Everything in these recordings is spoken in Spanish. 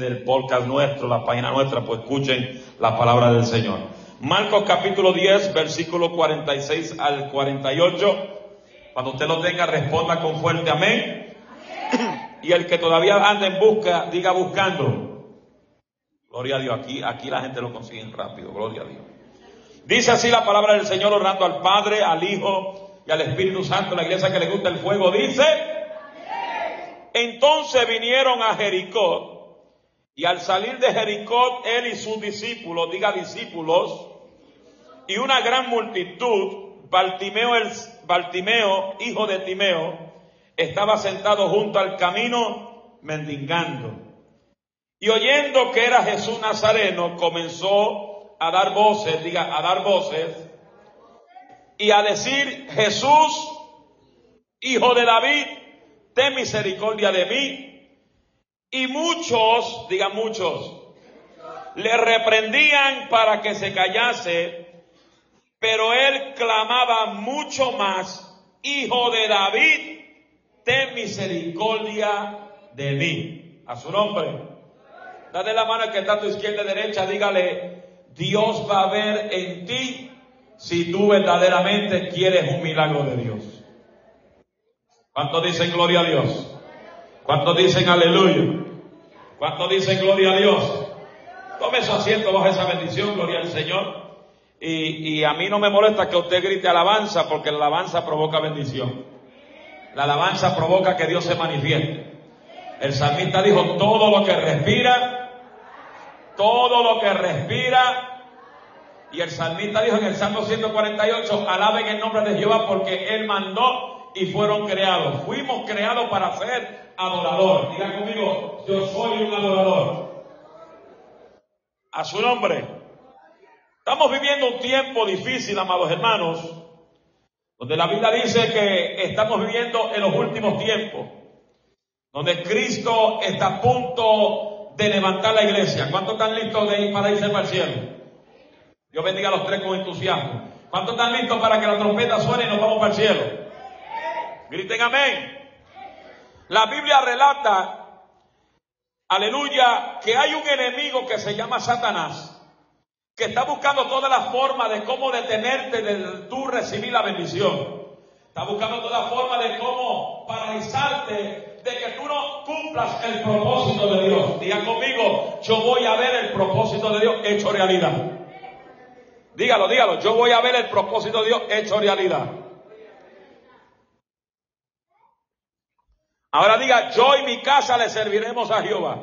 del podcast nuestro, la página nuestra, pues escuchen la palabra del Señor. Marcos capítulo 10, versículo 46 al 48. Cuando usted lo tenga, responda con fuerte amén. Y el que todavía anda en busca, diga buscando. Gloria a Dios, aquí, aquí la gente lo consigue rápido, gloria a Dios. Dice así la palabra del Señor orando al Padre, al Hijo y al Espíritu Santo. La iglesia que le gusta el fuego dice, entonces vinieron a Jericó y al salir de Jericó él y sus discípulos, diga discípulos, y una gran multitud, Baltimeo, el, Baltimeo, hijo de Timeo, estaba sentado junto al camino mendigando. Y oyendo que era Jesús Nazareno, comenzó a dar voces, diga, a dar voces, y a decir, Jesús, hijo de David, ten misericordia de mí. Y muchos, diga muchos, le reprendían para que se callase, pero él clamaba mucho más, Hijo de David, ten misericordia de mí. A su nombre. Dale la mano que está a tu izquierda y derecha, dígale, Dios va a ver en ti si tú verdaderamente quieres un milagro de Dios. ¿Cuántos dicen gloria a Dios? ¿Cuántos dicen aleluya? ¿Cuántos dicen gloria a Dios? Tome su asiento bajo esa bendición, gloria al Señor. Y, y, a mí no me molesta que usted grite alabanza, porque la alabanza provoca bendición. La alabanza provoca que Dios se manifieste. El salmista dijo, todo lo que respira, todo lo que respira. Y el salmista dijo en el Salmo 148, alaben el nombre de Jehová porque Él mandó y fueron creados. Fuimos creados para ser adorador. Diga conmigo, yo soy un adorador. A su nombre. Estamos viviendo un tiempo difícil, amados hermanos, donde la Biblia dice que estamos viviendo en los últimos tiempos, donde Cristo está a punto de levantar la iglesia. ¿Cuántos están listos de ir para irse para el cielo? Dios bendiga a los tres con entusiasmo. ¿Cuántos están listos para que la trompeta suene y nos vamos para el cielo? Griten amén. La Biblia relata, aleluya, que hay un enemigo que se llama Satanás, que está buscando todas las formas de cómo detenerte de tú recibir la bendición. Está buscando todas las formas de cómo paralizarte de que tú no cumplas el propósito de Dios. Diga conmigo, yo voy a ver el propósito de Dios hecho realidad. Dígalo, dígalo, yo voy a ver el propósito de Dios hecho realidad. Ahora diga, yo y mi casa le serviremos a Jehová.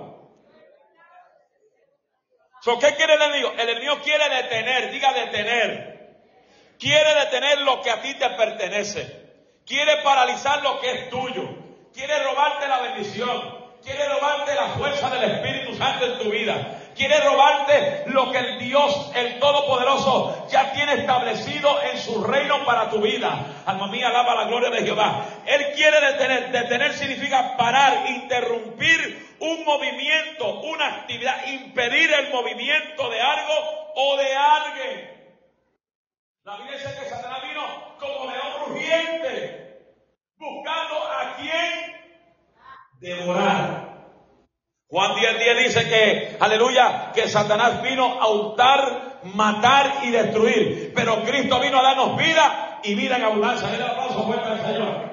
So, ¿Qué quiere el enemigo? El enemigo quiere detener, diga detener. Quiere detener lo que a ti te pertenece. Quiere paralizar lo que es tuyo. Quiere robarte la bendición. Quiere robarte la fuerza del Espíritu Santo en tu vida. Quiere robarte lo que el Dios, el Todopoderoso, ya tiene establecido en su reino para tu vida. Alma mía, alaba la gloria de Jehová. Él quiere detener. Detener significa parar, interrumpir un movimiento, una actividad, impedir el movimiento de algo o de alguien. La Biblia dice que Satanás vino como león rugiente, buscando a quien devorar. Juan 10, 10 dice que, aleluya, que Satanás vino a hurtar, matar y destruir. Pero Cristo vino a darnos vida y vida en abundancia. Denle aplauso fuerte al Señor.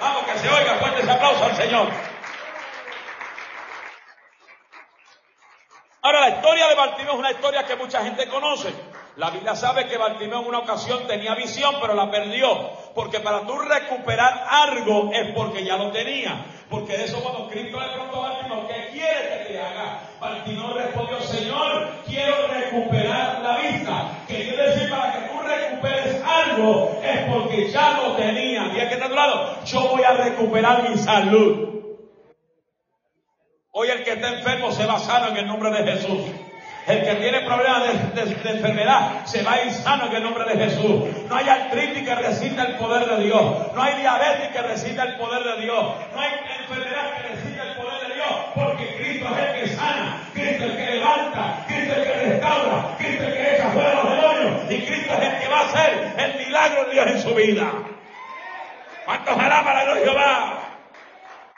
Vamos, que se oiga fuerte ese aplauso al Señor. Ahora, la historia de Bartimeo es una historia que mucha gente conoce. La Biblia sabe que Bartimeo en una ocasión tenía visión, pero la perdió. Porque para tú recuperar algo es porque ya lo tenía. Porque de eso cuando Cristo le preguntó a Bartimeo, ¿qué quiere que te haga? Bartimeo respondió, Señor, quiero recuperar la vista. Que quiere decir para que tú recuperes algo es porque ya lo tenía. Y que está a lado, yo voy a recuperar mi salud. Hoy el que está enfermo se va sano en el nombre de Jesús. El que tiene problemas de, enfermedad se va a ir sano en el nombre de Jesús. No hay artritis que resista el poder de Dios. No hay diabetes que resista el poder de Dios. No hay enfermedad que resista el poder de Dios. Porque Cristo es el que sana. Cristo es el que levanta. Cristo es el que restaura. Cristo es el que echa fuera los demonios. Y Cristo es el que va a hacer el milagro de Dios en su vida. ¿Cuántos alaban a Jehová?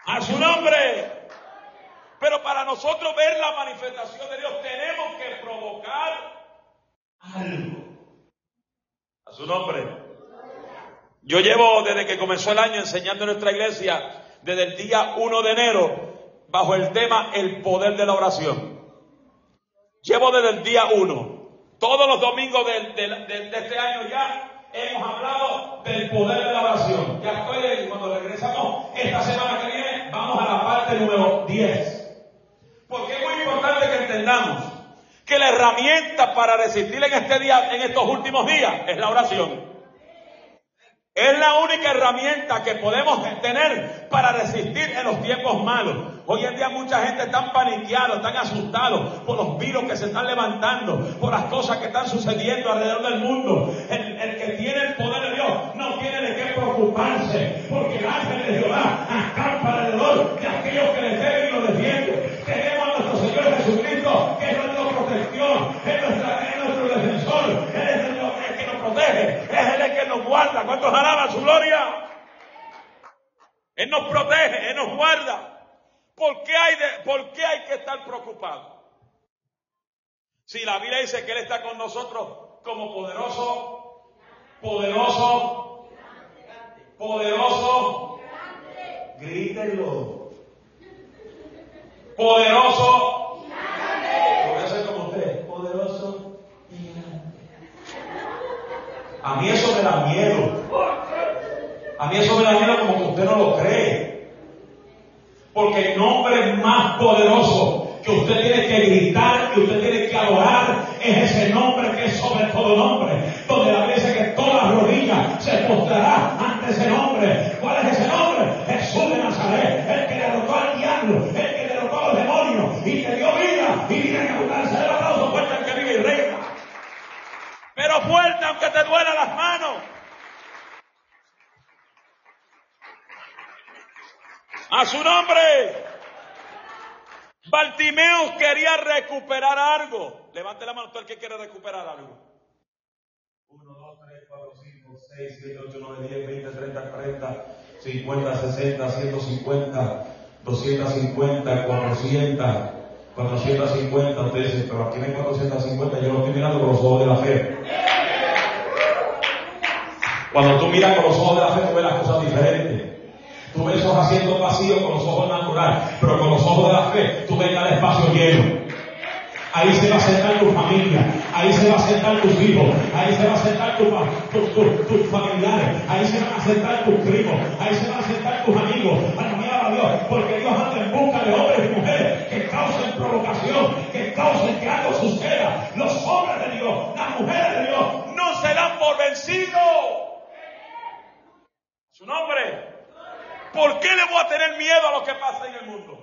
A su nombre. Pero para nosotros ver la manifestación de Dios tenemos que provocar algo. A su nombre. Yo llevo desde que comenzó el año enseñando en nuestra iglesia, desde el día 1 de enero, bajo el tema el poder de la oración. Llevo desde el día 1. Todos los domingos de, este año ya hemos hablado del poder de la oración. Ya estoy, cuando regresamos esta semana que viene, vamos a la parte número 10. Porque es muy importante que entendamos que la herramienta para resistir en este día, en estos últimos días, es la oración. Es la única herramienta que podemos tener para resistir en los tiempos malos. Hoy en día mucha gente está paniqueada, están asustados por los virus que se están levantando, por las cosas que están sucediendo alrededor del mundo. El, que tiene el poder de Dios no tiene de qué preocuparse, porque el ángel de Jehová acampa alrededor guarda. ¿Cuántos alaban su gloria? Él nos protege, Él nos guarda. ¿Por qué hay, de, ¿por qué hay que estar preocupado? Si la Biblia dice que Él está con nosotros como poderoso, poderoso, poderoso, grítenlo. Poderoso, voy a ser como usted, poderoso y grande. A mí eso da miedo. A mí eso me da miedo como que usted no lo cree. Porque el nombre más poderoso que usted tiene que gritar, que usted tiene que adorar, es ese nombre que es sobre todo nombre. Donde la dice que toda rodilla se postrará ante ese nombre. ¿Cuál es ese nombre? Jesús de Nazaret, el que derrotó al diablo, el que derrotó a los demonios y que dio vida y vida en abundancia. El aplauso fuerte al que vive y reina. Pero fuerte aunque te duela las manos. A su nombre. Bartimeo quería recuperar algo. Levante la mano todo el que quiere recuperar algo. 1, 2, 3, 4, 5, 6, 7, 8, 9, 10, 20, 30, 40, 50, 60, 150, 250, 400, 450. Ustedes dicen, pero aquí no hay 450. Yo lo estoy mirando con los ojos de la fe. Cuando tú miras con los ojos de la fe, tú ves las cosas diferentes. Tú ves esos asientos vacíos con los ojos naturales, pero con los ojos de la fe, tú ves el espacio lleno. Ahí se va a sentar tu familia, ahí se va a sentar tus hijos, ahí se va a sentar tus tu, familiares, ahí se van a sentar tus primos, ahí se van a sentar tus amigos. Alabado a Dios, porque Dios anda en busca de hombres y mujeres que causen provocación, que causen que algo suceda. Los hombres de Dios, las mujeres de Dios, no se dan por vencidos. Su nombre. ¿Por qué le voy a tener miedo a lo que pasa en el mundo?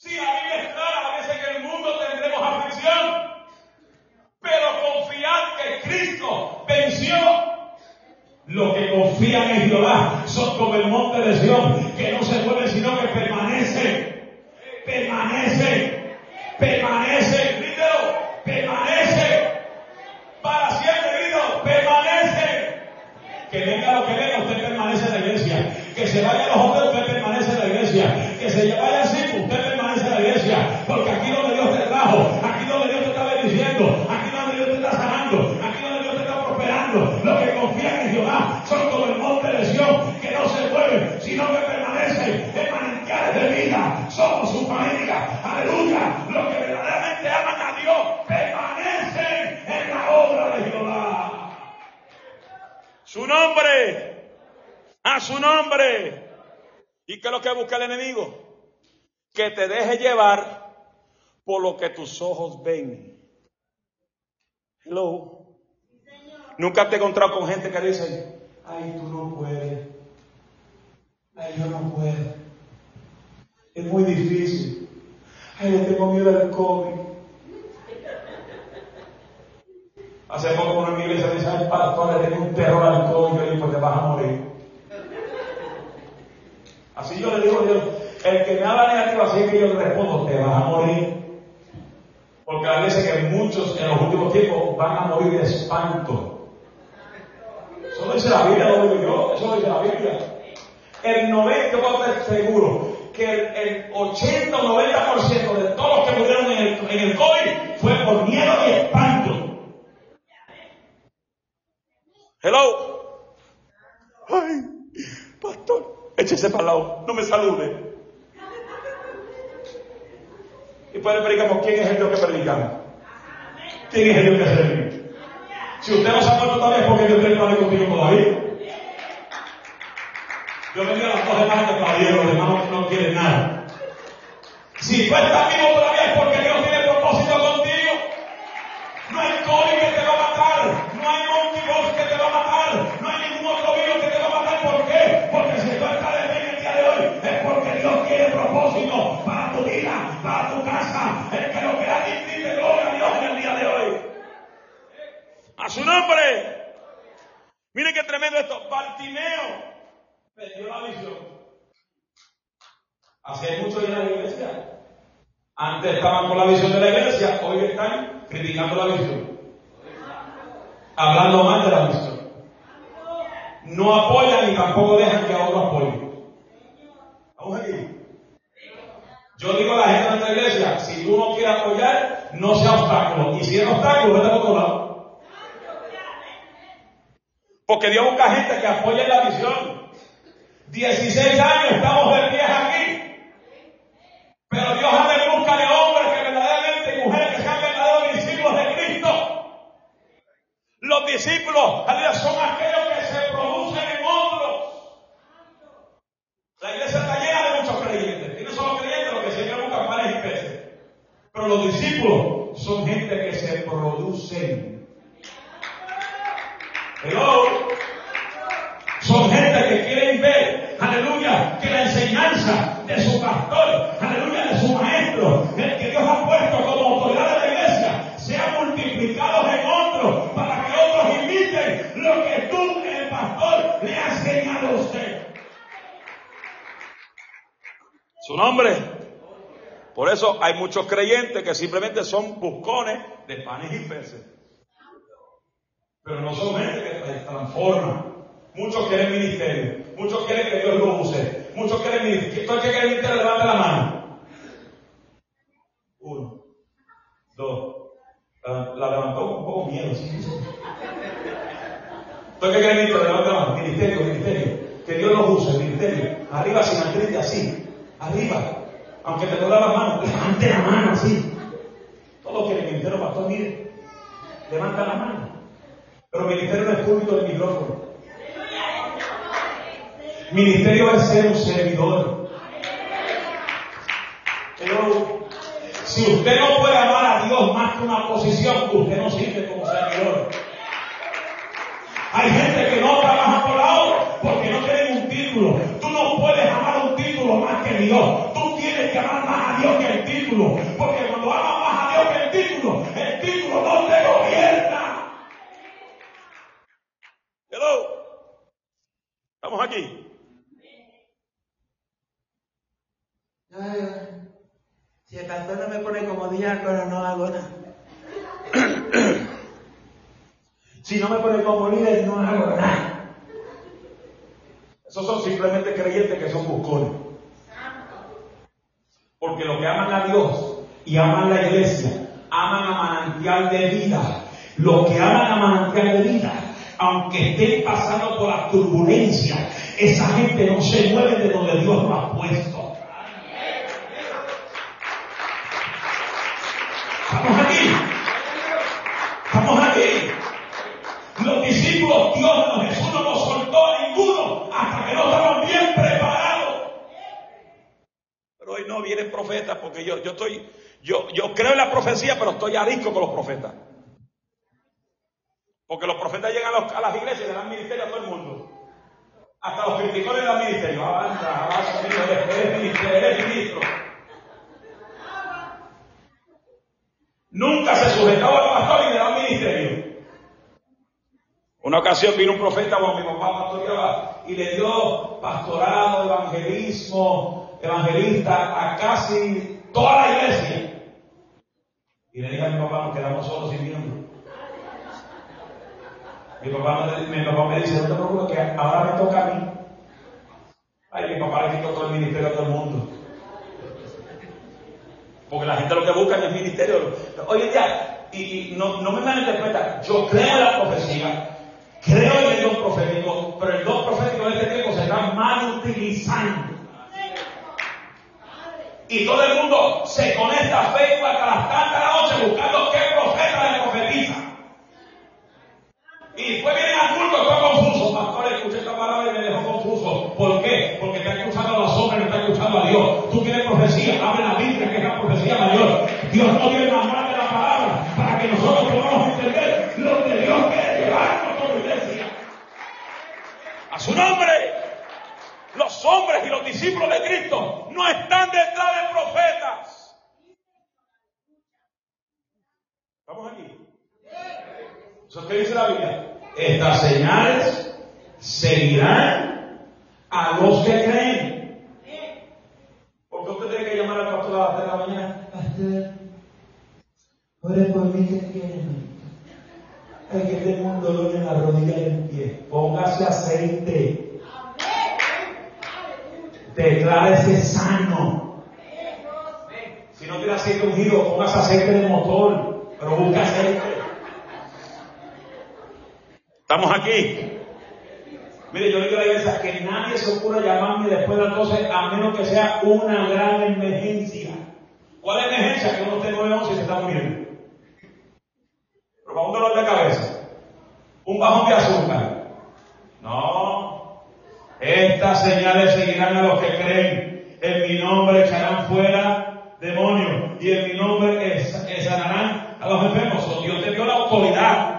Si la Biblia es clara, veces en el mundo tendremos aflicción, pero confiar que Cristo venció. Los que confían en Jehová son como el monte de Sion, que no se mueve sino que permanece, permanece, permanece, Su nombre a su nombre. ¿Y qué es lo que busca el enemigo? Que te deje llevar por lo que tus ojos ven. Hello. Nunca te he encontrado con gente que dice, ay, tú no puedes. Ay, yo no puedo. Es muy difícil. Ay, yo tengo miedo al COVID. Hace poco una iglesia dice, ay, pastor, le tengo un terror al COVID. Yo le digo, pues te vas a morir. Así yo le digo a Dios, el que me habla negativo, así que yo le respondo, te vas a morir. Porque a veces que muchos en los últimos tiempos van a morir de espanto. Eso dice la Biblia, lo digo yo, eso dice la Biblia. El 90, yo puedo estar seguro que el 80 o 90% de todos los que murieron en el, en el COVID Hello. Ay, pastor, échese para el lado, no me salude. Y puede predicamos quién es el Dios que predicamos. ¿Quién es el Dios que servimos? Si usted no se ha muerto todavía es porque Dios tiene plan contigo todavía. Yo bendiga a las dos hermanas de caballero, los hermanos no quieren nada. Si tú estás vivo todavía nombre. Miren qué tremendo esto. Bartimeo perdió la visión. Hace mucho en la iglesia. Antes estaban con la visión de la iglesia, hoy están criticando la visión. Hablando mal de la visión. No apoyan y tampoco dejan que a otros apoyen. Vamos aquí. Yo digo a la gente de nuestra iglesia, si tú no quieres apoyar, no sea obstáculo. Y si es obstáculo, vete por otro lado. Porque Dios busca gente que apoye la visión. 16 años estamos de pies aquí. Pero Dios anda en busca de hombres que verdaderamente y mujeres que sean verdaderos discípulos de Cristo. Los discípulos, son aquellos que se producen en otros. La iglesia está llena de muchos creyentes. Y no solo creyentes, lo que se llama buscan panes y peces. Pero los discípulos son gente que se producen. Hello. Son gente que quieren ver, aleluya, que la enseñanza de su pastor, aleluya, de su maestro, el que Dios ha puesto como autoridad de la iglesia, sea multiplicado en otros, para que otros imiten lo que tú, el pastor, le has enseñado a usted. Su nombre. Por eso hay muchos creyentes que simplemente son buscones de panes y peces. Pero no son gente transforman. Muchos quieren ministerio. Muchos quieren que Dios lo use. Muchos quieren ministerio. ¿Todo el que quiere ministerio levante la mano? Uno. Dos. La, levantó con un poco miedo. ¿sí? El que quiere ministerio levante la mano. Ministerio, ministerio. Que Dios lo use. Ministerio. Arriba sin actriz así. Arriba. Aunque te toque la mano. Levante la mano así. Todos quieren ministerio, pastor. Mire. Levanta la mano. Pero ministerio no es público del micrófono. Ministerio es ser un servidor. Pero si usted no puede amar a Dios más que una posición, usted no sirve como servidor. Hay gente que no trabaja por lado porque no tienen un título. Tú no puedes amar un título más que Dios. Tú tienes que amar más a Dios que el título. Porque cuando amas más a Dios que el título, el título no te gobierna. Hello. Si el pastor no me pone como diácono, no hago nada. si no me pone como líder, no hago nada. Esos son simplemente creyentes que son buscones. Porque los que aman a Dios y aman la iglesia, aman a manantial de vida. Los que aman a manantial de vida, aunque estén pasando por la turbulencia, esa gente no se mueve de donde Dios lo ha puesto. Estamos aquí. Estamos aquí. Los discípulos, Dios, Jesús no nos soltó a ninguno hasta que no estaban bien preparados. Pero hoy no vienen profetas porque yo, yo estoy, yo, yo creo en la profecía, pero estoy arisco con los profetas. Porque los profetas llegan a, las iglesias y le dan ministerio a todo el mundo. Hasta los criticones le dan ministerio. Avanza, avanza, eres ministro, eres ministro. Nunca se sujetaba al pastor y le daba ministerio. Una ocasión vino un profeta cuando mi papá pastoreaba y le dio pastorado, evangelismo, evangelista a casi toda la iglesia. Y le dije a mi papá, nos quedamos solos sin miembros. Mi papá, mi papá me dice, no te que ahora me toca a mí. Ay, mi papá le quitó todo el ministerio a todo el mundo. Porque la gente lo que busca en el ministerio. Oye, ya, y, no, me malinterpreta, yo creo en la profecía, creo en el don profético, pero el don profético en este tiempo se está mal utilizando. Y todo el mundo se conecta a Facebook hasta las tantas de la noche buscando qué profeta. Y después vienen al culto todo confuso. Pastor, escuché esta palabra y me dejó confuso. ¿Por qué? Porque está escuchando a los hombres, no está escuchando a Dios. Tú quieres profecía, abre la Biblia, que es la profecía mayor. Dios no tiene más mal de la palabra para que nosotros podamos entender lo que Dios quiere llevarnos como iglesia. A su nombre los hombres y los discípulos de Cristo no están detrás de profetas. ¿Estamos aquí? ¿Eso qué dice la Biblia? Estas señales seguirán a los que creen. ¿Por qué usted tiene que llamar al pastor a las 3 de la mañana? Pastor, ore por mí que quieren. Hay que tener un dolor en la rodilla y en el pie. Póngase aceite declárese sano. Si no tiene aceite ungido, pongas aceite de motor, pero busca aceite. Estamos aquí. Mire, yo digo a la iglesia que nadie se ocurra llamarme después de las 12 a menos que sea una gran emergencia. ¿Cuál es la emergencia? Que uno esté 9 y se está muriendo. Pero para un dolor de cabeza, un bajón de azúcar. No, estas señales seguirán a los que creen. En mi nombre echarán fuera demonios y en mi nombre sanarán a los enfermos. Dios te dio la autoridad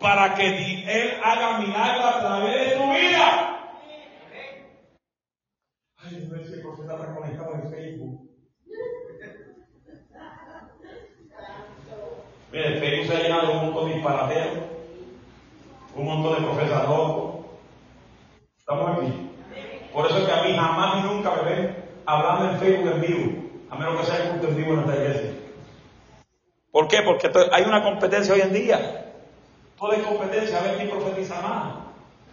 para que Él haga milagros a través de tu vida. Ay, no sé el profeta está conectado en Facebook. Mire, el Facebook se ha llenado de un montón de disparateros, un montón de profetas locos, Estamos aquí. Por eso es que a mí jamás y nunca me ven hablando en Facebook en vivo, a menos que sea el culto en vivo en esta iglesia. ¿Por qué? Porque hay una competencia hoy en día. Toda es competencia, a ver quién profetiza más,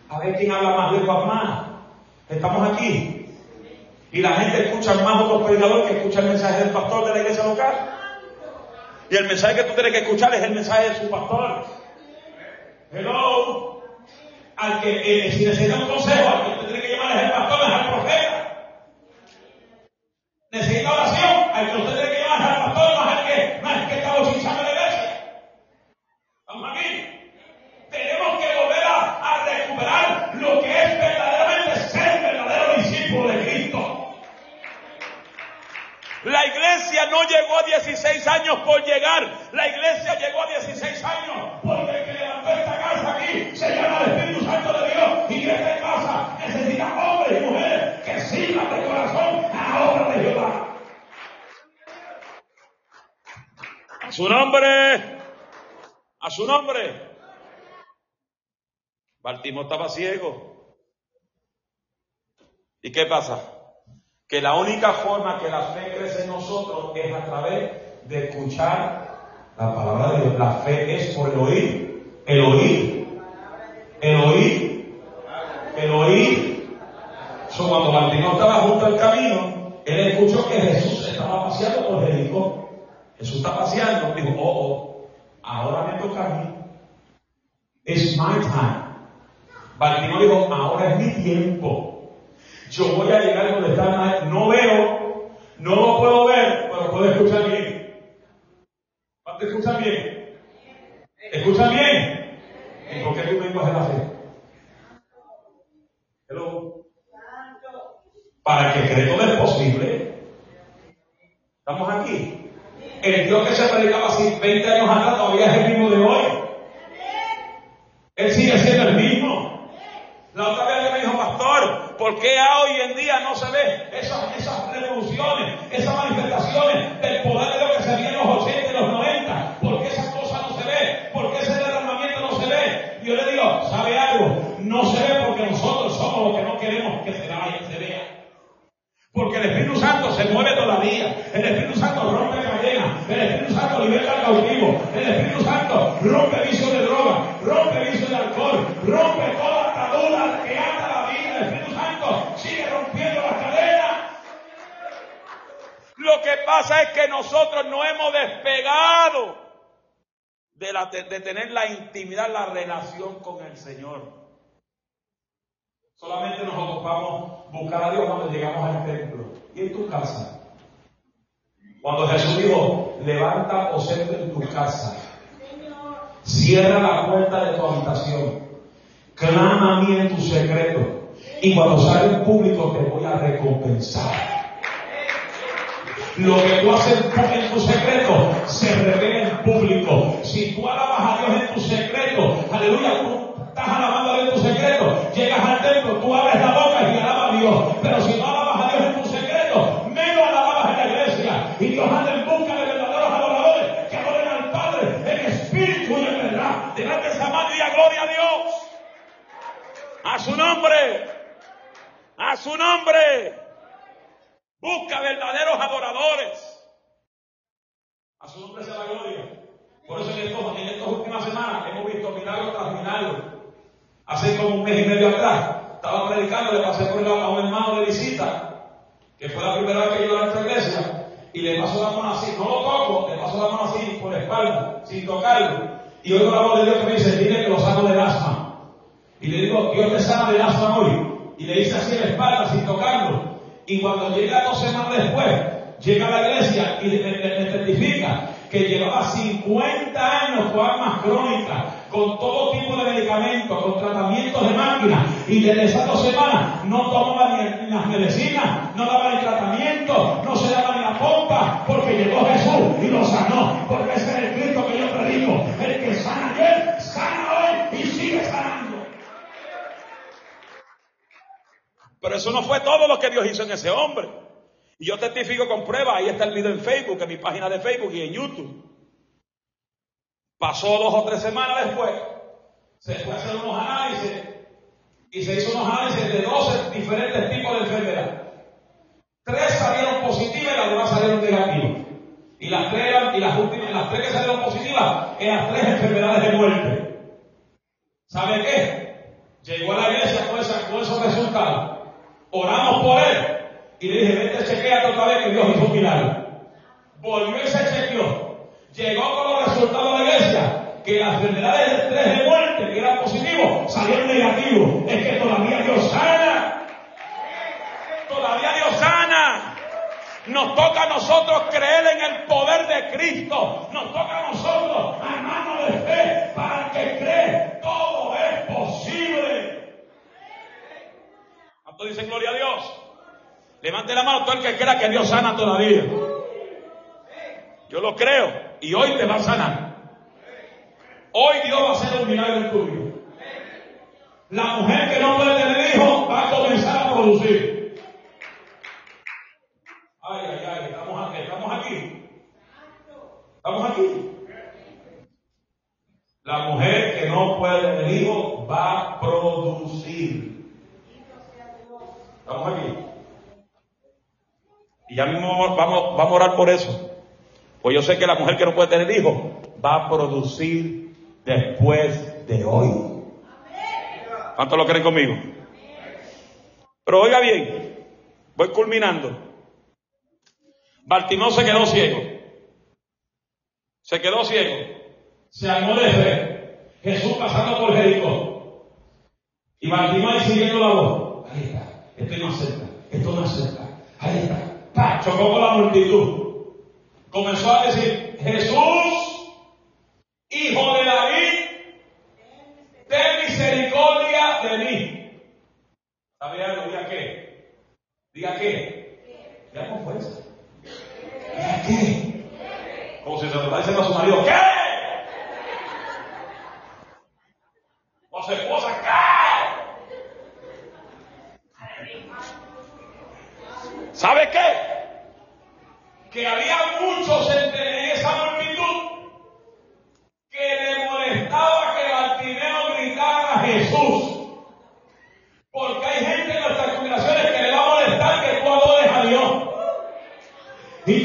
a ver quién habla más lenguas más. Estamos aquí. Y la gente escucha más otros predicadores que escucha el mensaje del pastor de la iglesia local. Y el mensaje que tú tienes que escuchar es el mensaje de su pastor. Hello al que, eh, si necesita un consejo, al que usted tiene que llamar es el pastor, es al profeta. Necesita oración, al que usted tiene que llamar es al pastor, no es al que, no es el que está bochinchando la iglesia. Vamos aquí. Tenemos que volver a, a recuperar lo que es verdaderamente ser verdadero discípulo de Cristo. La iglesia no llegó a 16 años por llegar, la iglesia llegó a 16 años porque el que levantó esta casa aquí se llama el Espíritu Santo de Dios y esta casa necesita hombres y mujeres que sigan de corazón a la obra de Jehová. A su nombre, a su nombre. Baltimore estaba ciego. ¿Y qué pasa? que la única forma que la fe crece en nosotros es a través de escuchar la palabra de Dios. La fe es por el oír, el oír, el oír, el oír. So, cuando Martín estaba junto al camino, él escuchó que Jesús estaba paseando por Jericó. Jesús está paseando, dijo, oh, oh, ahora me toca a mí. It's my time. Baltimore dijo, ahora es mi tiempo. Yo voy a llegar donde está No veo, no lo puedo ver, pero puedo escuchar bien. ¿Cuántos escuchan bien? ¿Escuchan bien? ¿Y por qué tú vengo a la fe? Hello. Para que cree todo es posible. Estamos aquí. El Dios que se predicaba así 20 años atrás todavía es el mismo de hoy. Él sigue siendo el mismo. La otra vez me dijo, pastor, ¿Por qué hoy en día no se ve esas, esas revoluciones, de, tener la intimidad, la relación con el Señor. Solamente nos ocupamos buscar a Dios cuando llegamos al templo. ¿Y en tu casa? Cuando Jesús dijo, levanta o en tu casa. Cierra la puerta de tu habitación. Clama a mí en tu secreto. Y cuando sale el público te voy a recompensar. Lo que tú haces en tu secreto se revela en público. Si tú alabas a Dios en tu secreto, aleluya, tú estás alabando a Dios en tu secreto, llegas al templo, tú abres la boca y alabas a Dios. Pero si no alabas a Dios en tu secreto, menos alabas en la iglesia. Y Dios anda en busca de verdaderos adoradores que adoren al Padre en espíritu y en verdad. Delante de esa mano y a gloria a Dios. A su nombre. A su nombre. Busca verdaderos adoradores. A su nombre sea la gloria. Por eso en, estos, en estas últimas semanas hemos visto milagros tras milagros. Hace como un mes y medio atrás estaba predicando, le pasé por a un hermano de visita, que fue la primera vez que llegó a nuestra iglesia, y le pasó la mano así, no lo toco, le pasó la mano así por la espalda, sin tocarlo. Y oigo la voz de Dios que me dice, dile que lo sano del asma. Y le digo, Dios te sana del asma hoy. Y le dice así en la espalda, sin tocarlo. Y cuando llega dos semanas después, llega a la iglesia y le, certifica que llevaba 50 años con armas crónicas, con todo tipo de medicamentos, con tratamientos de máquinas, y desde esas dos semanas no tomaba ni, las medicinas, no daba el tratamiento, no se daba ni la pompa, porque llegó Jesús y lo sanó, porque ese es el Cristo que yo predico, el que sana ayer, sana hoy y sigue sanando. Pero eso no fue todo lo que Dios hizo en ese hombre. Y yo testifico con pruebas, ahí está el video en Facebook, en mi página de Facebook y en YouTube. Pasó dos o tres semanas después, se fue a hacer unos análisis y se hizo unos análisis de 12 diferentes tipos de enfermedad. Tres salieron positivas y las demás salieron negativas. Y las tres, y las últimas, tres que salieron positivas eran tres enfermedades de muerte. ¿Sabe qué? Llegó a la iglesia con, con esos resultados. Oramos por él. Y le dije, vete, chequea otra vez que Dios hizo un milagro. Volvió y se chequeó. Llegó con los resultados de la iglesia. Que las enfermedades de estrés de muerte, que eran positivos, salieron negativos. Es que todavía Dios sana. Todavía Dios sana. Nos toca a nosotros creer en el poder de Cristo. Nos toca a nosotros, hermano de fe, para que cree. Todo es posible. ¿Cuánto dicen gloria a Dios? Levante la mano todo el que crea que Dios sana todavía. Yo lo creo y hoy te va a sanar. Hoy Dios va a hacer un milagro tuyo. La mujer que no puede tener hijos va a comenzar a producir. Ay, ay, ay, estamos aquí. Estamos aquí. Estamos aquí. La mujer que no puede tener hijos va a producir. Estamos aquí. Y ya mismo vamos, a orar por eso. Pues yo sé que la mujer que no puede tener hijos va a producir después de hoy. ¿Cuántos lo creen conmigo? Pero oiga bien, voy culminando. Bartimeo se quedó ciego. Se quedó ciego. Se armó de fe. Jesús pasando por Jericó. Y Bartimeo siguiendo la voz. Ahí está. Esto no cerca, esto no cerca. Ahí está. Chocó con la multitud. Comenzó a decir, Jesús, hijo de David, ten misericordia de mí. ¿Sabe algo? Diga qué. Diga qué. Diga con fuerza. Diga qué. Como si se lo diciendo a su marido, ¿qué? He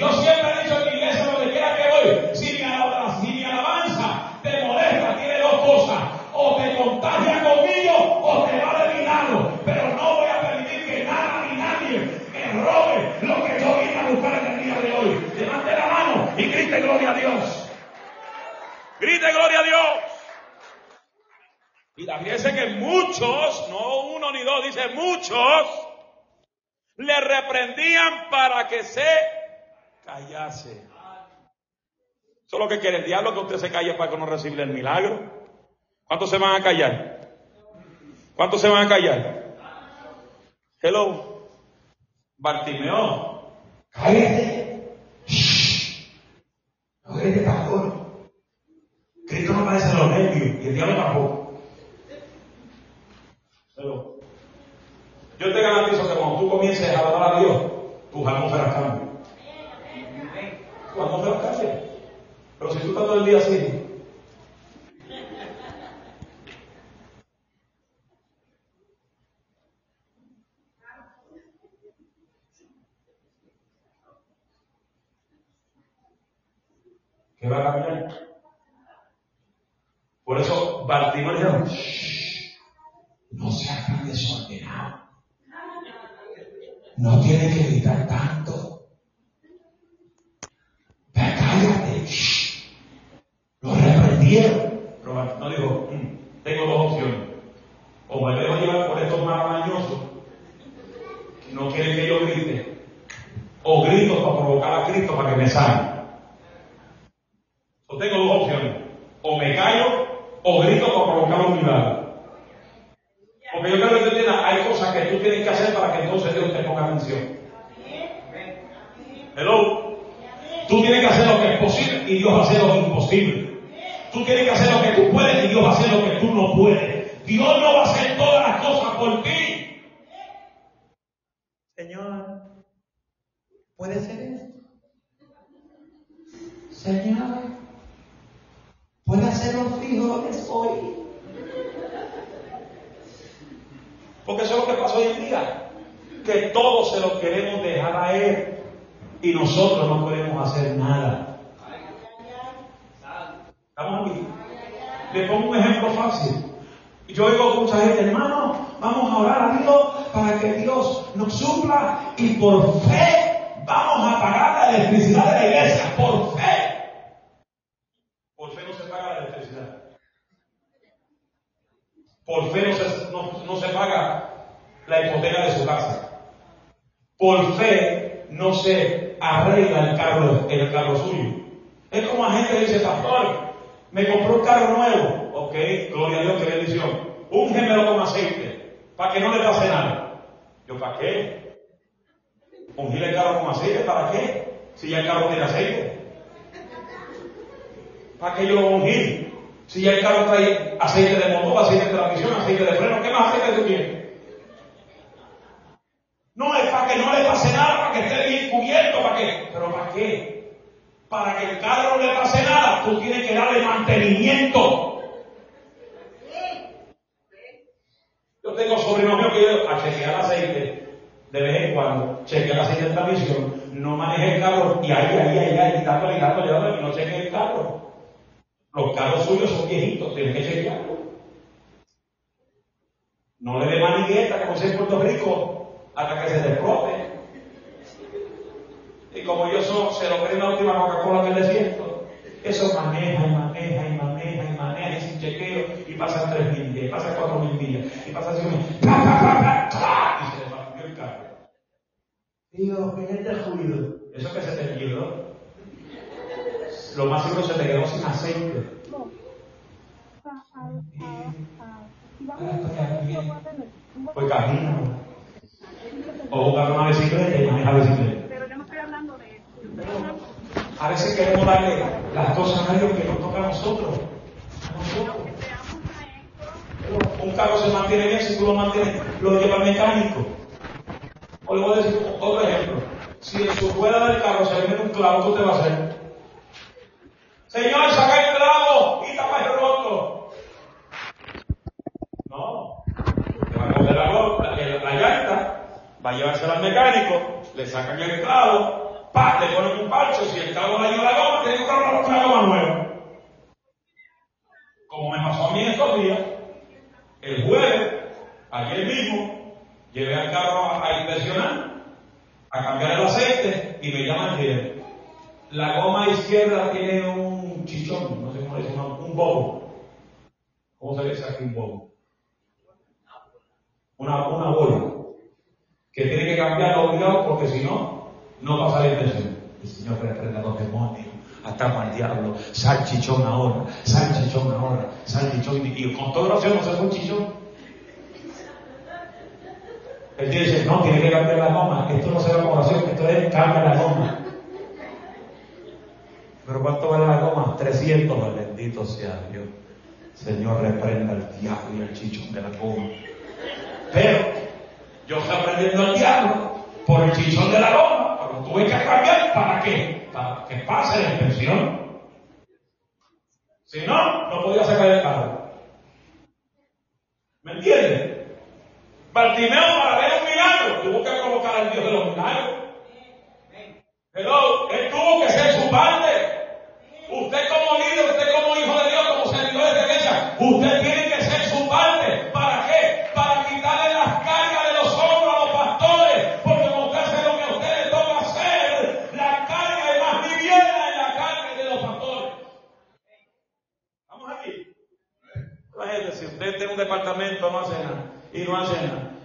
que quiere el diablo, que usted se calle para que no reciba el milagro. ¿Cuántos se van a callar? ¿Cuántos se van a callar? Hello. Bartimeo. Cállate. Shh. No grites tampoco. Cristo no parece los nervios y el diablo tampoco. Hello. Yo te garantizo que cuando tú comiences a adorar a Dios, tus atmósferas cambian. Tu atmósfera cambia. Pero si tú estás todo el día así, ¿qué va a cambiar? Por eso Bartimeo. No seas tan desordenado. No tienes que gritar tanto. Ve, cállate. Shh. Lo reprendieron. pero Bartimeo dijo, "Mm, tengo dos opciones. O me dejo llevar por estos maravillosos, que no quieren que yo grite, o grito para provocar a Cristo para que me sane. Yo tengo dos opciones. O me callo o grito para provocar un milagro. Porque yo creo que tú entiendas, hay cosas que tú tienes que hacer para que entonces Dios te ponga atención. Hello. Tú tienes que hacer lo que es posible y Dios hace lo imposible. Tú tienes que hacer lo que tú puedes y Dios hace lo que tú no puedes. Dios no va a hacer todas las cosas por ti. Señor, ¿puede ser esto? Señor, ¿puede hacer los frijoles hoy? Porque eso es lo que pasa hoy en día. Que todos se lo queremos dejar a Él y nosotros no queremos hacer nada. ¿Estamos aquí? Le pongo un ejemplo fácil. Yo oigo mucha gente, hermano, vamos a orar a Dios para que Dios nos supla y por fe vamos a pagar la electricidad de la iglesia. Por fe. Por fe no se paga la electricidad. Por fe no se, no- no se paga la hipoteca de su casa. Por fe no se arregla el carro, el carro suyo. Es como la gente dice, pastor, me compró un carro nuevo. Ok, gloria a Dios, qué bendición. Úngemelo con aceite, para que no le pase nada. Yo, ¿para qué? Ungir el carro con aceite, ¿para qué? Si ya el carro tiene aceite. ¿Para qué yo lo ungir? Si ya el carro trae aceite de motor, aceite de transmisión, aceite de freno, ¿qué más aceite tú quieres? No es para que no le pase nada, para que esté bien cubierto, para qué. Pero ¿para qué? Para que el carro no le pase nada, tú tienes que darle mantenimiento. Yo tengo sobrinos míos que yo a chequear aceite de vez en cuando, chequear el aceite de transmisión, no maneje el carro y ahí, ahí, ahí, ahí, dándole, dándole, dándole, y no chequee el carro. Los carros suyos son viejitos, tienes que chequearlo. No le dé manigueta como si en Puerto Rico hasta que se desprote. Y como ellos son, se lo creen la última Coca-Cola del desierto, eso maneja y maneja y maneja y maneja y sin chequeo y pasan tres mil días, y pasan cuatro mil días, y pasan cinco mil, ¡Pra, pra, pra, pra, tra! y se le partió el carro. Dios, que este ruido. Eso que se te quedó, lo más seguro se te quedó sin aceite. Pues camina. O buscar una bicicleta y maneja bicicleta. Pero yo no estoy hablando de eso. Yo estoy hablando A veces queremos darle las cosas a Dios que nos toca a nosotros. Un carro se mantiene bien si tú lo mantienes, lo lleva al mecánico. O le voy a decir otro ejemplo. Si en su rueda del carro se mete un clavo, ¿qué usted va a hacer? Señor, saca el clavo y tapa el roto. No. Te va a coger la, la, la- la llanta, va a llevársela al mecánico, le sacan el clavo, pa, le ponen un parche, si el clavo le lleva la goma, tiene que comprar una goma nueva. Como me pasó a mí estos días, el jueves, ayer mismo, llevé al carro a, a inspeccionar, a cambiar el aceite y me llama el la goma izquierda tiene un chichón, no sé cómo le dicen, un bobo. ¿Cómo se dice aquí un bobo? Una, una bola. Que tiene que cambiarlo obligado porque si no, no va a salir de eso. El Señor reprenda a los demonios. Atamos al diablo. Sal chichón ahora. Sal chichón ahora. Sal chichón. Y con toda oración no se fue un chichón. Él dice, no, tiene que cambiar la goma. Esto no será oración, esto es cambia la goma. Pero ¿cuánto vale la goma? 300, bendito sea Dios. Señor, reprenda al diablo y al chichón de la goma. Pero yo estoy aprendiendo al diablo por el chichón de la goma, tuve que cambiar para qué? Para que pase la inspección. Si no, no podía sacar el carro. ¿Me entiendes? Bartimeo para ver un milagro tuvo que provocar al Dios de los milagros. Pero él tuvo que ser su parte. Usted como líder, usted como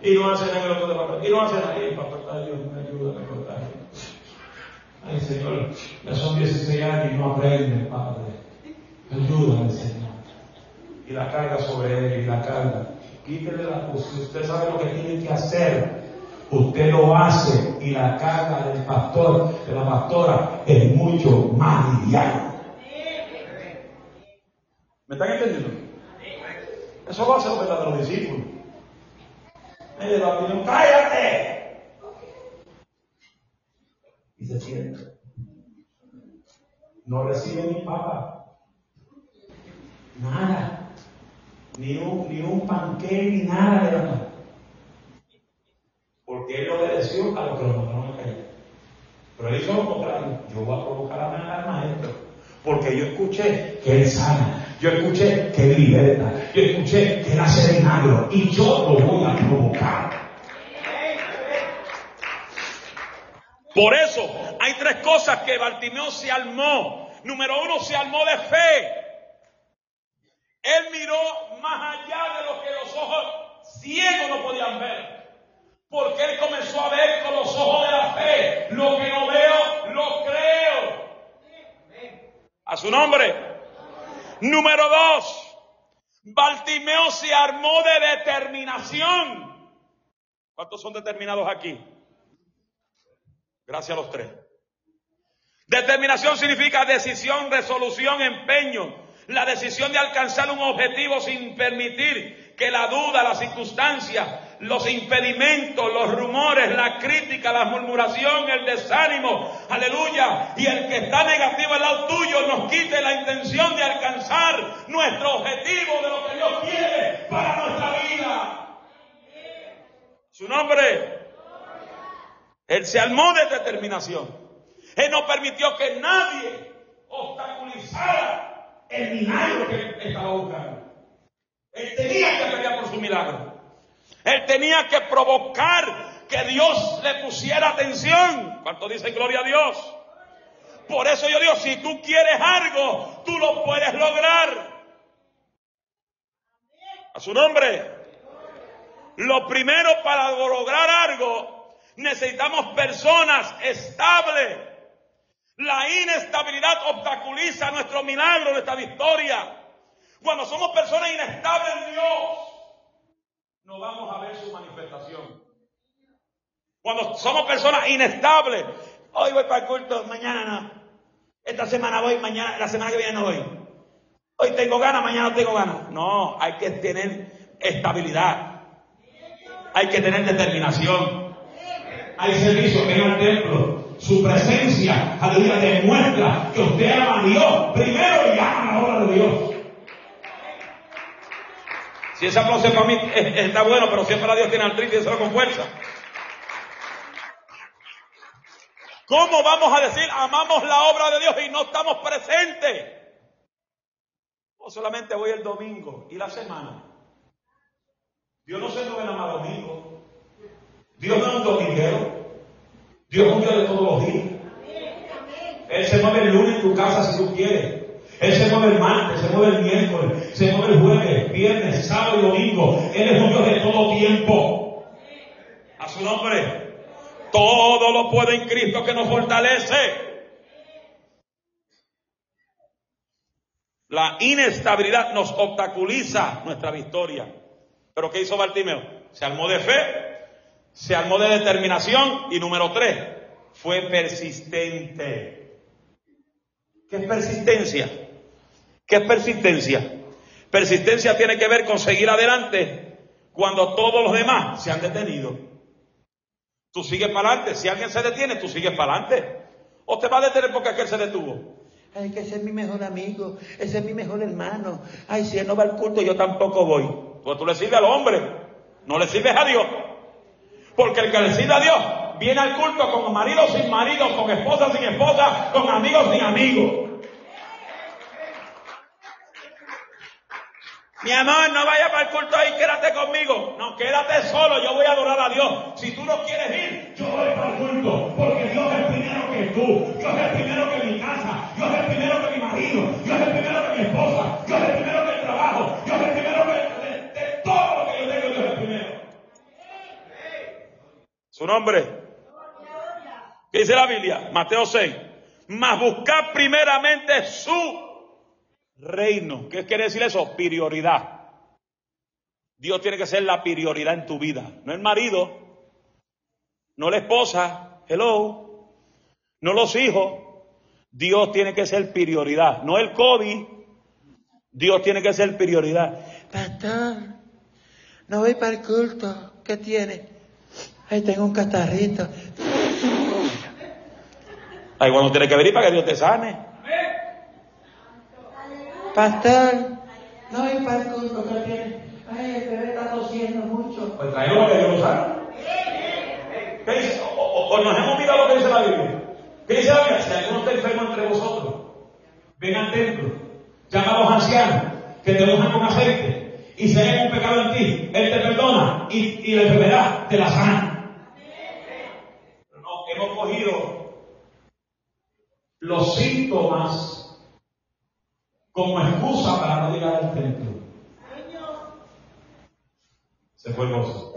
y no hace nada el otro departamento, y no hace nada, y pastor está Dios me ayuda recordar. Ay, Señor, ya son 16 años y no aprende, Padre. Ayúdame, Señor. Y la carga sobre él, y la carga. Quítele la. Si usted sabe lo que tiene que hacer, usted lo hace, y la carga del pastor, de la pastora, es mucho más liviana. ¿Me están entendiendo? Eso lo hacen los discípulos. Él le va a ¡cállate! Y se sienta. No recibe ni papa. Nada. Ni un, ni un panqué, ni nada de nada. Porque él obedeció a lo que lo mandaron a callar. Pero él hizo lo contrario. Yo voy a provocar a- al maestro. Porque yo escuché que él sana. Yo escuché que liberta. Yo escuché que él hace milagro. Y yo lo voy a provocar. Por eso hay tres cosas que Bartimeo se armó. Número uno, se armó de fe. Él miró más allá de lo que los ojos ciegos no podían ver. Porque él comenzó a ver con los ojos de la fe. Lo que no veo, lo creo. A su nombre. Número dos, Bartimeo se armó de determinación. ¿Cuántos son determinados aquí? Gracias a los tres. Determinación significa decisión, resolución, empeño. La decisión de alcanzar un objetivo sin permitir que la duda, las circunstancias, los impedimentos, los rumores, la crítica, la murmuración, el desánimo, aleluya, y el que está negativo al lado tuyo nos quite la intención de alcanzar nuestro objetivo de lo que Dios quiere para nuestra vida. Su nombre. Él se armó de determinación. Él no permitió que nadie obstaculizara el milagro que estaba buscando. Él tenía que pelear por su milagro. Él tenía que provocar que Dios le pusiera atención. ¿Cuánto dicen gloria a Dios? Por eso yo digo, si tú quieres algo, tú lo puedes lograr. A su nombre. Lo primero para lograr algo, necesitamos personas estables. La inestabilidad obstaculiza nuestro milagro, nuestra victoria. Cuando somos personas inestables en Dios, no vamos a ver su manifestación. Cuando somos personas inestables, hoy voy para el culto, mañana no. Esta semana voy, mañana, la semana que viene no voy. Hoy tengo ganas, mañana no tengo ganas. No, hay que tener estabilidad. Hay que tener determinación. Hay servicio que el templo. Su presencia, aleluya, demuestra que usted ama a Dios primero y ama la obra de Dios. Si ese aplauso para mí está bueno, pero siempre a Dios tiene artritis y eso con fuerza. ¿Cómo vamos a decir amamos la obra de Dios y no estamos presentes? O solamente voy el domingo y la semana. Dios no se mueve nada más domingo. Dios no es un dominguero. Dios es un Dios de todos los días. Él se mueve el lunes en tu casa si tú quieres. Él se mueve el martes, se mueve el miércoles, se mueve el jueves, viernes, sábado y domingo. Él es un Dios de todo tiempo. A su nombre. Todo lo puede en Cristo que nos fortalece. La inestabilidad nos obstaculiza nuestra victoria. Pero ¿qué hizo Bartimeo? Se armó de fe, se armó de determinación y número tres, fue persistente. ¿Qué es persistencia? ¿Qué es persistencia? Persistencia tiene que ver con seguir adelante cuando todos los demás se han detenido. Tú sigues para adelante. Si alguien se detiene, tú sigues para adelante. O te va a detener porque aquel se detuvo. Ay, que ese es mi mejor amigo, ese es mi mejor hermano. Ay, si él no va al culto, yo tampoco voy. Pues tú le sirves al hombre, no le sirves a Dios. Porque el que le sirve a Dios viene al culto con marido sin marido, con esposa sin esposa, con amigos sin amigos. Mi amor, no vaya para el culto ahí, quédate conmigo. No, quédate solo, yo voy a adorar a Dios. Si tú no quieres ir, yo voy para el culto, porque Dios es primero que tú, Dios es primero que mi casa, Dios es primero que mi marido, Dios es primero que mi esposa, Dios es primero que el trabajo, Dios es primero que de, todo lo que yo tengo, Dios es primero. Su nombre. ¿Qué dice la Biblia? Mateo 6. Mas buscar primeramente su reino. ¿Qué quiere decir eso? Prioridad. Dios tiene que ser la prioridad en tu vida. No el marido, no la esposa, hello, no los hijos. Dios tiene que ser prioridad. No el COVID. Dios tiene que ser prioridad. Pastor, no voy para el culto. ¿Qué tiene? Ahí tengo un catarrito. Ahí cuando tiene que venir para que Dios te sane. Pastor, no hay para el culto que tiene. Ay, el bebé está tosiendo mucho. Pues traemos lo que Dios nos ¿Qué dice? O, nos hemos mirado lo que dice la Biblia. ¿Qué dice la Biblia? Si alguno está enfermo entre vosotros, ven al templo, llama a los ancianos, que te unjan con aceite, y si hay un pecado en ti, Él te perdona y, y la enfermedad te la sana. Pero no, hemos cogido los síntomas como excusa para no llegar al templo. Se fue el gozo.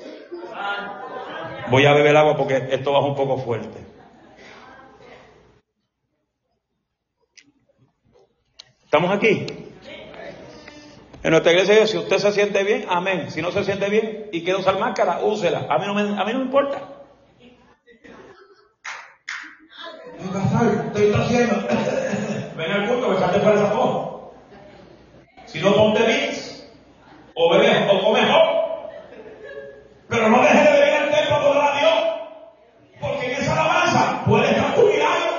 Voy a beber agua porque esto va un poco fuerte. ¿Estamos aquí? En nuestra iglesia, si usted se siente bien, amén. Si no se siente bien y quiere usar máscara, úsela. A mí no me, a mí no me importa. Estoy haciendo. Ven al culto, echate para esa si no ponte bits, o bebes o comes mejor. Pero no dejes de venir al templo a adorar a Dios. Porque en esa alabanza puede estar tu milagro.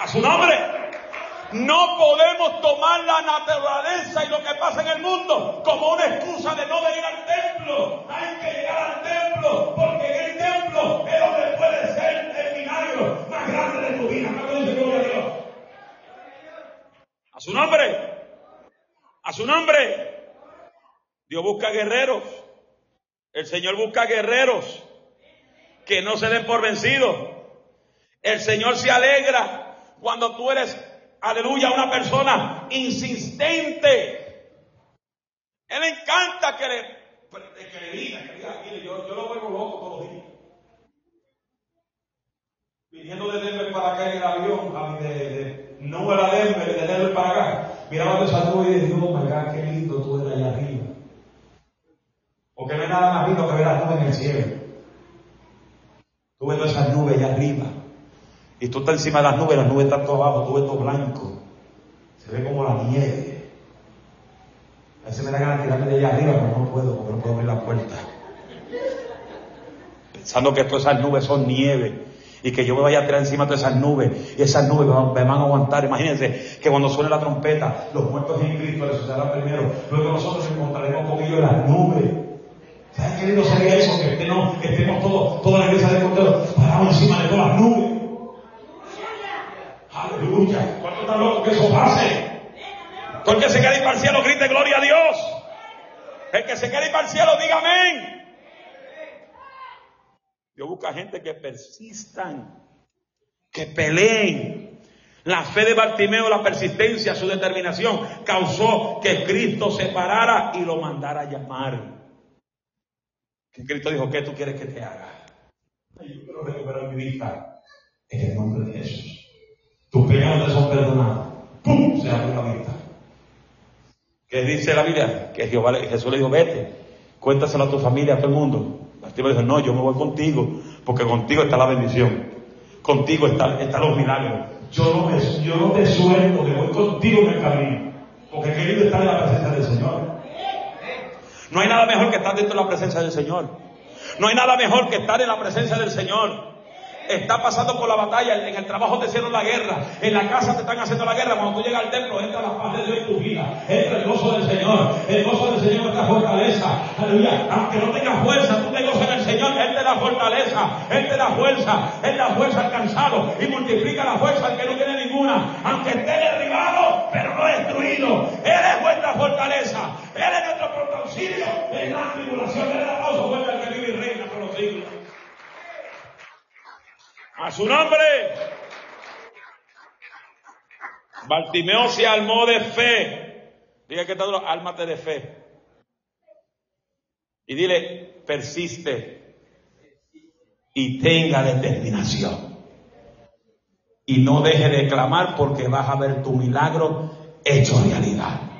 A su nombre. No podemos tomar la naturaleza y lo que pasa en el mundo como una excusa de no venir al templo. Hay que llegar al templo porque en el templo es donde puede ser el milagro más grande de tu vida. A su nombre. A su nombre. Dios busca guerreros. El Señor busca guerreros que no se den por vencidos. El Señor se alegra cuando tú eres, aleluya, una persona insistente. Él le encanta que le, que le diga, que diga, mire, yo, yo lo vuelvo loco todos los días. Viniendo de Denver para en el avión, de, de, no era Denver, de Denver para miraba esa nube y dije, oh my God, qué lindo tú eres allá arriba. Porque no hay nada más lindo que ver las nubes en el cielo. Tú ves todas esas nubes allá arriba. Y tú estás encima de las nubes, las nubes están todo abajo, tú ves todo blanco. Se ve como la nieve. A veces me da ganas de tirarme de allá arriba, pero no puedo, porque no puedo abrir la puerta. Pensando que todas esas nubes son nieve y que yo me vaya a tirar encima de esas nubes y esas nubes me van, a aguantar. Imagínense que cuando suene la trompeta, los muertos en Cristo resucitarán primero, luego nosotros encontraremos con ellos las nubes. ¿Saben qué lindo sería eso? Que estemos, que estemos todos, toda la iglesia de Cordero parados encima de todas las nubes. Aleluya. ¿Cuánto están locos que eso pase? Todo el que se quede para el cielo grite gloria a Dios. El que se quede para el cielo diga amén. Dios busca gente que persistan, que peleen. La fe de Bartimeo, la persistencia, su determinación causó que Cristo se parara y lo mandara a llamar. Que Cristo dijo, ¿qué tú quieres que te haga? Yo quiero recuperar mi vista en el nombre de Jesús. Tus pecados son perdonados. ¡Pum! Se abre la vista. ¿Qué dice la Biblia? Que Jehová, Jesús le dijo, vete, cuéntaselo a tu familia, a todo el mundo. Bartimeo dijo, no, yo me voy contigo, porque contigo está la bendición. Contigo está- están los milagros. Yo no, me, yo no te suelto, que voy contigo en el camino. Porque querido estar en la presencia del Señor. No hay nada mejor que estar dentro de la presencia del Señor. No hay nada mejor que estar en la presencia del Señor. Está pasando por la batalla, en el trabajo te hicieron la guerra, en la casa te están haciendo la guerra. Cuando tú llegas al templo, entra la paz de Dios en tu vida, entra el gozo del Señor. El gozo del Señor es la fortaleza. Aleluya. Aunque no tengas fuerza, tú te gozas en el Señor. Él te da fortaleza, Él te da fuerza, Él da fuerza al cansado y multiplica la fuerza al que no tiene ninguna. Aunque esté derribado, pero no destruido. Él es vuestra fortaleza. Él es nuestro auxilio en la tribulación. Él es el aplauso al que vive y reina por los siglos. A su nombre. Bartimeo se armó de fe. Diga que todo, ármate de fe. Y dile, persiste y tenga determinación. Y no deje de clamar porque vas a ver tu milagro hecho realidad.